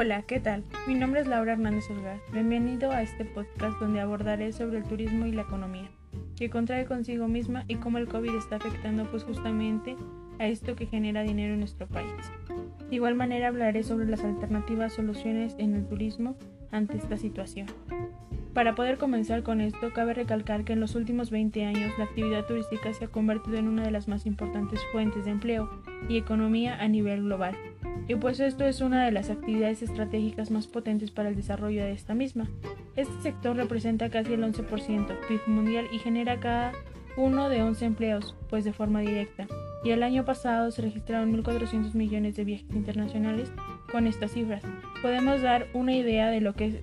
Hola, ¿qué tal? Mi nombre es Laura Hernández Olgar. Bienvenido a este podcast donde abordaré sobre el turismo y la economía, que contrae consigo misma y cómo el COVID está afectando pues justamente a esto que genera dinero en nuestro país. De igual manera hablaré sobre las alternativas soluciones en el turismo ante esta situación. Para poder comenzar con esto, cabe recalcar que en los últimos 20 años la actividad turística se ha convertido en una de las más importantes fuentes de empleo y economía a nivel global. Y pues esto es una de las actividades estratégicas más potentes para el desarrollo de esta misma. Este sector representa casi el 11% PIB mundial y genera cada uno de 11 empleos, pues de forma directa. Y el año pasado se registraron 1.400 millones de viajes internacionales con estas cifras. Podemos dar una idea de lo que es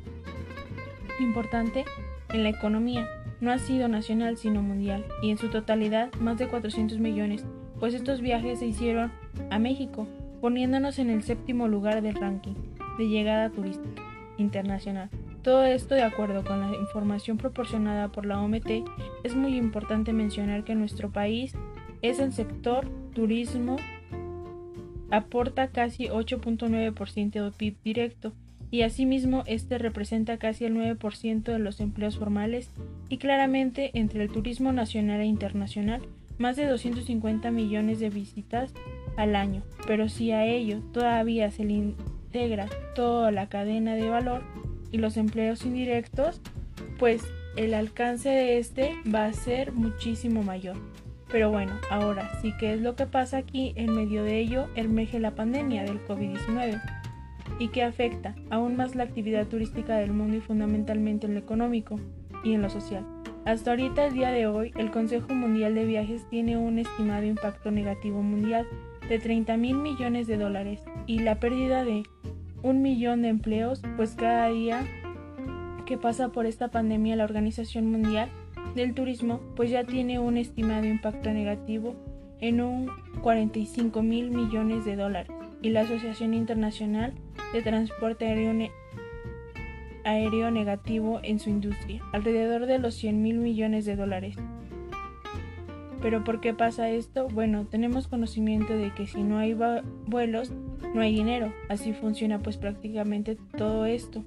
importante en la economía. No ha sido nacional sino mundial y en su totalidad más de 400 millones, pues estos viajes se hicieron a México, poniéndonos en el séptimo lugar del ranking de llegada turística internacional. Todo esto de acuerdo con la información proporcionada por la OMT, es muy importante mencionar que nuestro país es el sector turismo aporta casi 8.9% del PIB directo y asimismo este representa casi el 9% de los empleos formales y claramente entre el turismo nacional e internacional más de 250 millones de visitas al año, pero si a ello todavía se le integra toda la cadena de valor y los empleos indirectos, pues el alcance de este va a ser muchísimo mayor. Pero bueno, ahora sí que es lo que pasa aquí, en medio de ello emerge la pandemia del COVID-19 y que afecta aún más la actividad turística del mundo y fundamentalmente en lo económico y en lo social. Hasta ahorita, el día de hoy, el Consejo Mundial de Viajes tiene un estimado impacto negativo mundial de 30 mil millones de dólares y la pérdida de un millón de empleos, pues cada día que pasa por esta pandemia la Organización Mundial del Turismo pues ya tiene un estimado impacto negativo en un 45 mil millones de dólares y la Asociación Internacional de Transporte Aéreo, Negativo en su industria, alrededor de los 100 mil millones de dólares. ¿Pero por qué pasa esto? Bueno, tenemos conocimiento de que si no hay vuelos, no hay dinero. Así funciona pues prácticamente todo esto.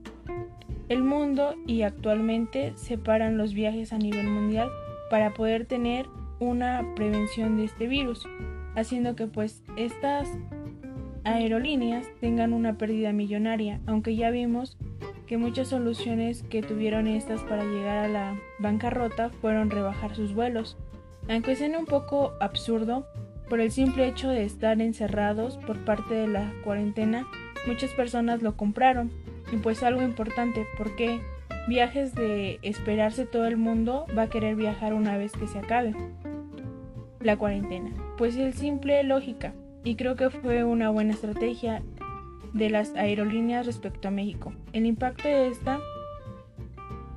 El mundo y actualmente separan los viajes a nivel mundial para poder tener una prevención de este virus, haciendo que pues estas aerolíneas tengan una pérdida millonaria, aunque ya vimos que muchas soluciones que tuvieron estas para llegar a la bancarrota fueron rebajar sus vuelos. Aunque sea un poco absurdo, por el simple hecho de estar encerrados por parte de la cuarentena, muchas personas lo compraron. Y pues algo importante, porque viajes de esperarse todo el mundo va a querer viajar una vez que se acabe la cuarentena. Pues el simple lógica, y creo que fue una buena estrategia de las aerolíneas respecto a México. El impacto de esta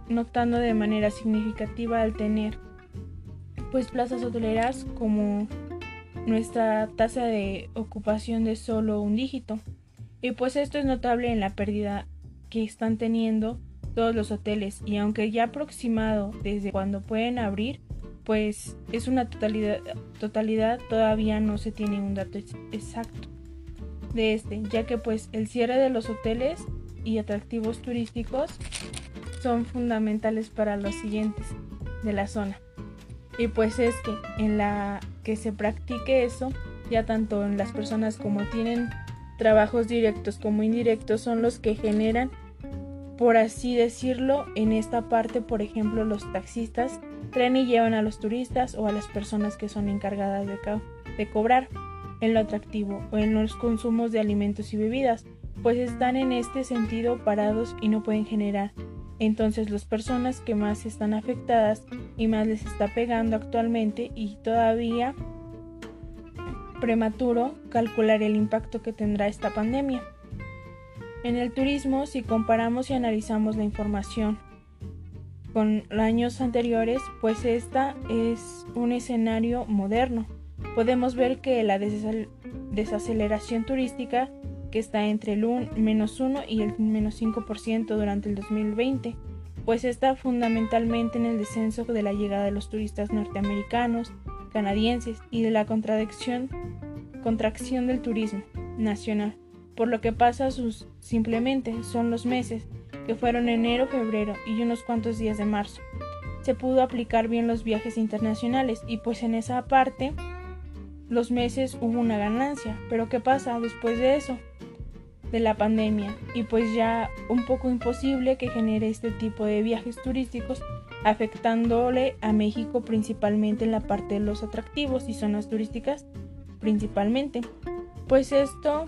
notando de manera significativa al tener pues plazas hoteleras como nuestra tasa de ocupación de solo un dígito. Y pues esto es notable en la pérdida que están teniendo todos los hoteles y aunque ya aproximado desde cuando pueden abrir, pues es una totalidad, totalidad todavía no se tiene un dato exacto de este, ya que pues el cierre de los hoteles y atractivos turísticos son fundamentales para los siguientes de la zona. Y pues es que en la que se practique eso, ya tanto en las personas como tienen trabajos directos como indirectos son los que generan, por así decirlo, en esta parte, por ejemplo, los taxistas traen y llevan a los turistas o a las personas que son encargadas de, de cobrar en lo atractivo o en los consumos de alimentos y bebidas, pues están en este sentido parados y no pueden generar. Entonces las personas que más están afectadas y más les está pegando actualmente y todavía prematuro calcular el impacto que tendrá esta pandemia. En el turismo, si comparamos y analizamos la información con años anteriores, pues esta es un escenario moderno. Podemos ver que la desaceleración turística, que está entre el menos 1 y el menos 5% durante el 2020, pues está fundamentalmente en el descenso de la llegada de los turistas norteamericanos, canadienses y de la contracción del turismo nacional por lo que pasa sus simplemente son los meses, que fueron enero, febrero y unos cuantos días de marzo. Se pudo aplicar bien los viajes internacionales y pues en esa parte los meses hubo una ganancia. Pero ¿qué pasa después de eso? De la pandemia y pues ya un poco imposible que genere este tipo de viajes turísticos afectándole a México principalmente en la parte de los atractivos y zonas turísticas principalmente. Pues esto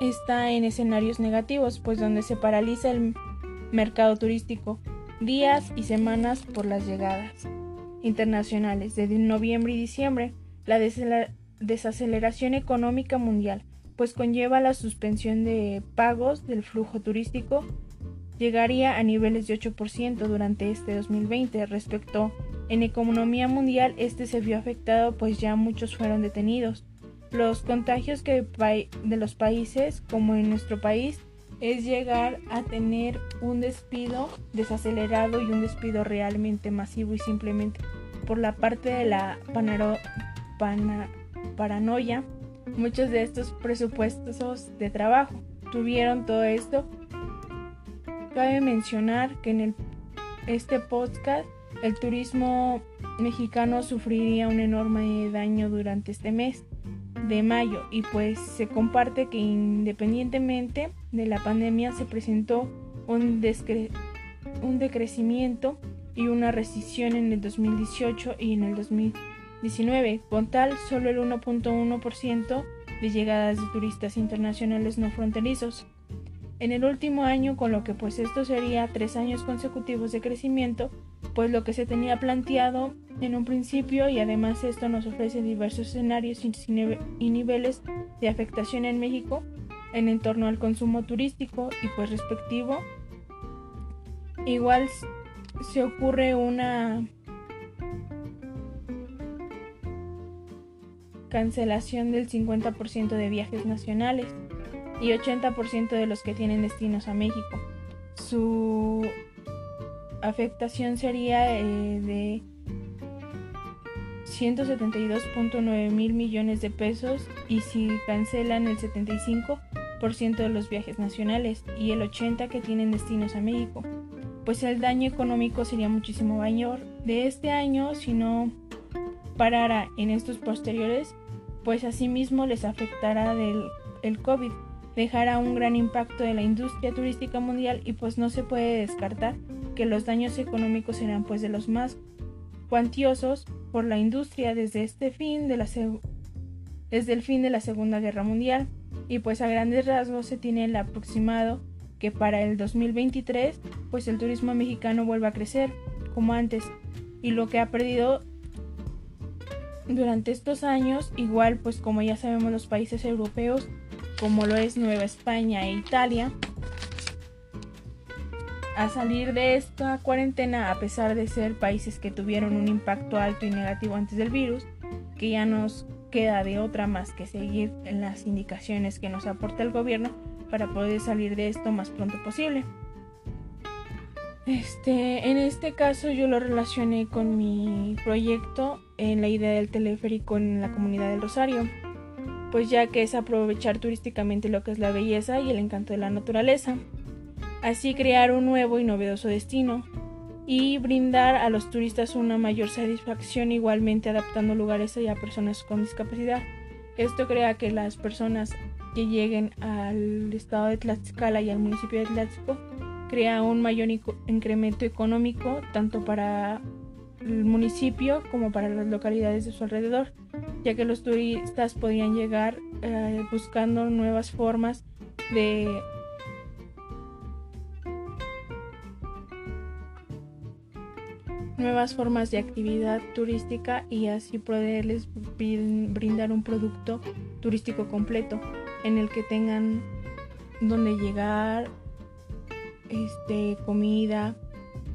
está en escenarios negativos, pues donde se paraliza el mercado turístico días y semanas por las llegadas internacionales de noviembre y diciembre, la desaceleración económica mundial, pues conlleva la suspensión de pagos del flujo turístico, llegaría a niveles de 8% durante este 2020 respecto en economía mundial este se vio afectado pues ya muchos fueron detenidos. Los contagios que de los países, como en nuestro país, es llegar a tener un despido desacelerado y un despido realmente masivo y simplemente por la parte de la paranoia, muchos de estos presupuestos de trabajo tuvieron todo esto. Cabe mencionar que en el, este podcast el turismo mexicano sufriría un enorme daño durante este mes de mayo y pues se comparte que independientemente de la pandemia se presentó un, decrecimiento y una rescisión en el 2018 y en el 2019. Con tal, solo el 1.1% de llegadas de turistas internacionales no fronterizos. En el último año, con lo que pues esto sería tres años consecutivos de crecimiento, pues lo que se tenía planteado en un principio y además esto nos ofrece diversos escenarios y niveles de afectación en México en torno al consumo turístico y pues respectivo. Igual se ocurre una cancelación del 50% de viajes nacionales y 80% de los que tienen destinos a México. Su afectación sería eh, de 172.9 mil millones de pesos y si cancelan el 75% de los viajes nacionales y el 80% que tienen destinos a México, pues el daño económico sería muchísimo mayor. De este año, si no parara en estos posteriores, pues asimismo les afectará el COVID, dejará un gran impacto de la industria turística mundial y pues no se puede descartar que los daños económicos serán pues de los más cuantiosos por la industria desde este fin de la desde el fin de la Segunda Guerra Mundial y pues a grandes rasgos se tiene el aproximado que para el 2023 pues el turismo mexicano vuelva a crecer como antes y lo que ha perdido durante estos años igual pues como ya sabemos los países europeos como lo es Nueva España e Italia a salir de esta cuarentena a pesar de ser países que tuvieron un impacto alto y negativo antes del virus, que ya nos queda de otra más que seguir las indicaciones que nos aporta el gobierno para poder salir de esto más pronto posible. Este, en este caso yo lo relacioné con mi proyecto en la idea del teleférico en la comunidad del Rosario, pues ya que es aprovechar turísticamente lo que es la belleza y el encanto de la naturaleza así crear un nuevo y novedoso destino y brindar a los turistas una mayor satisfacción igualmente adaptando lugares a personas con discapacidad. Esto crea que las personas que lleguen al estado de Tlaxcala y al municipio de Tlaxco crea un mayor incremento económico tanto para el municipio como para las localidades de su alrededor, ya que los turistas podrían llegar eh, buscando nuevas formas de nuevas formas de actividad turística y así poderles brindar un producto turístico completo en el que tengan donde llegar, este, comida,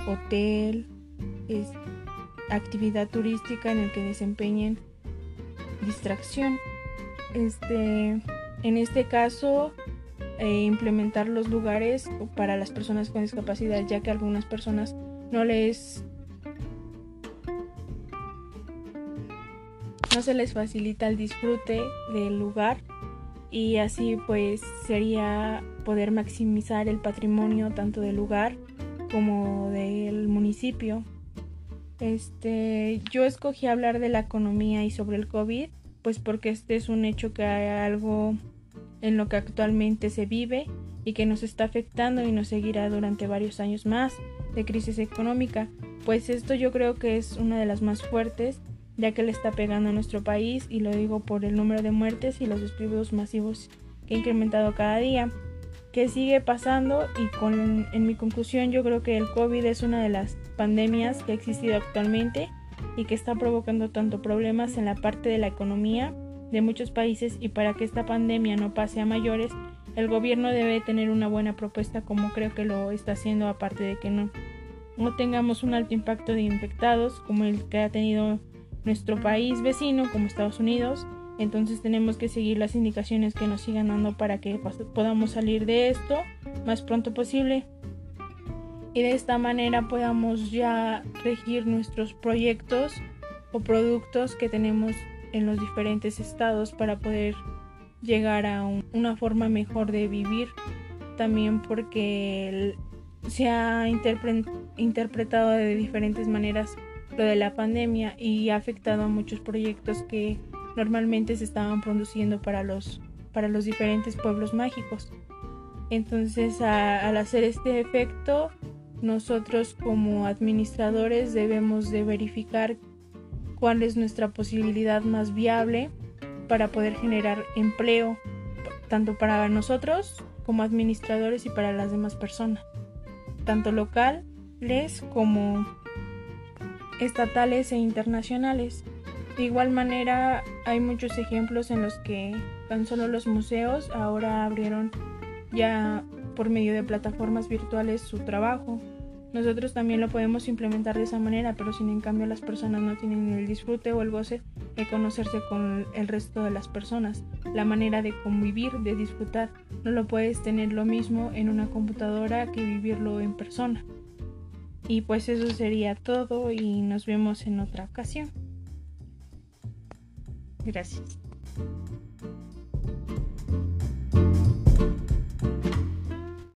hotel, actividad turística en el que desempeñen distracción. Este, en este caso, eh, implementar los lugares para las personas con discapacidad, ya que a algunas personas no les no se les facilita el disfrute del lugar y así pues sería poder maximizar el patrimonio tanto del lugar como del municipio. Este, yo escogí hablar de la economía y sobre el COVID, pues porque este es un hecho que hay algo en lo que actualmente se vive y que nos está afectando y nos seguirá durante varios años más de crisis económica, pues esto yo creo que es una de las más fuertes ya que le está pegando a nuestro país y lo digo por el número de muertes y los despidos masivos que ha incrementado cada día. que sigue pasando? Y con, en mi conclusión yo creo que el COVID es una de las pandemias que ha existido actualmente y que está provocando tanto problemas en la parte de la economía de muchos países y para que esta pandemia no pase a mayores, el gobierno debe tener una buena propuesta como creo que lo está haciendo aparte de que no, no tengamos un alto impacto de infectados como el que ha tenido nuestro país vecino como Estados Unidos. Entonces tenemos que seguir las indicaciones que nos sigan dando para que podamos salir de esto más pronto posible y de esta manera podamos ya regir nuestros proyectos o productos que tenemos en los diferentes estados para poder llegar a una forma mejor de vivir también porque se ha interpretado de diferentes maneras lo de la pandemia y ha afectado a muchos proyectos que normalmente se estaban produciendo para los, para los diferentes pueblos mágicos. Entonces al hacer este efecto nosotros como administradores debemos de verificar cuál es nuestra posibilidad más viable para poder generar empleo tanto para nosotros como administradores y para las demás personas, tanto locales como estatales e internacionales. De igual manera, hay muchos ejemplos en los que tan solo los museos ahora abrieron ya por medio de plataformas virtuales su trabajo. Nosotros también lo podemos implementar de esa manera, pero sin en cambio las personas no tienen el disfrute o el goce de conocerse con el resto de las personas. La manera de convivir, de disfrutar, no lo puedes tener lo mismo en una computadora que vivirlo en persona. Y pues eso sería todo y nos vemos en otra ocasión. Gracias.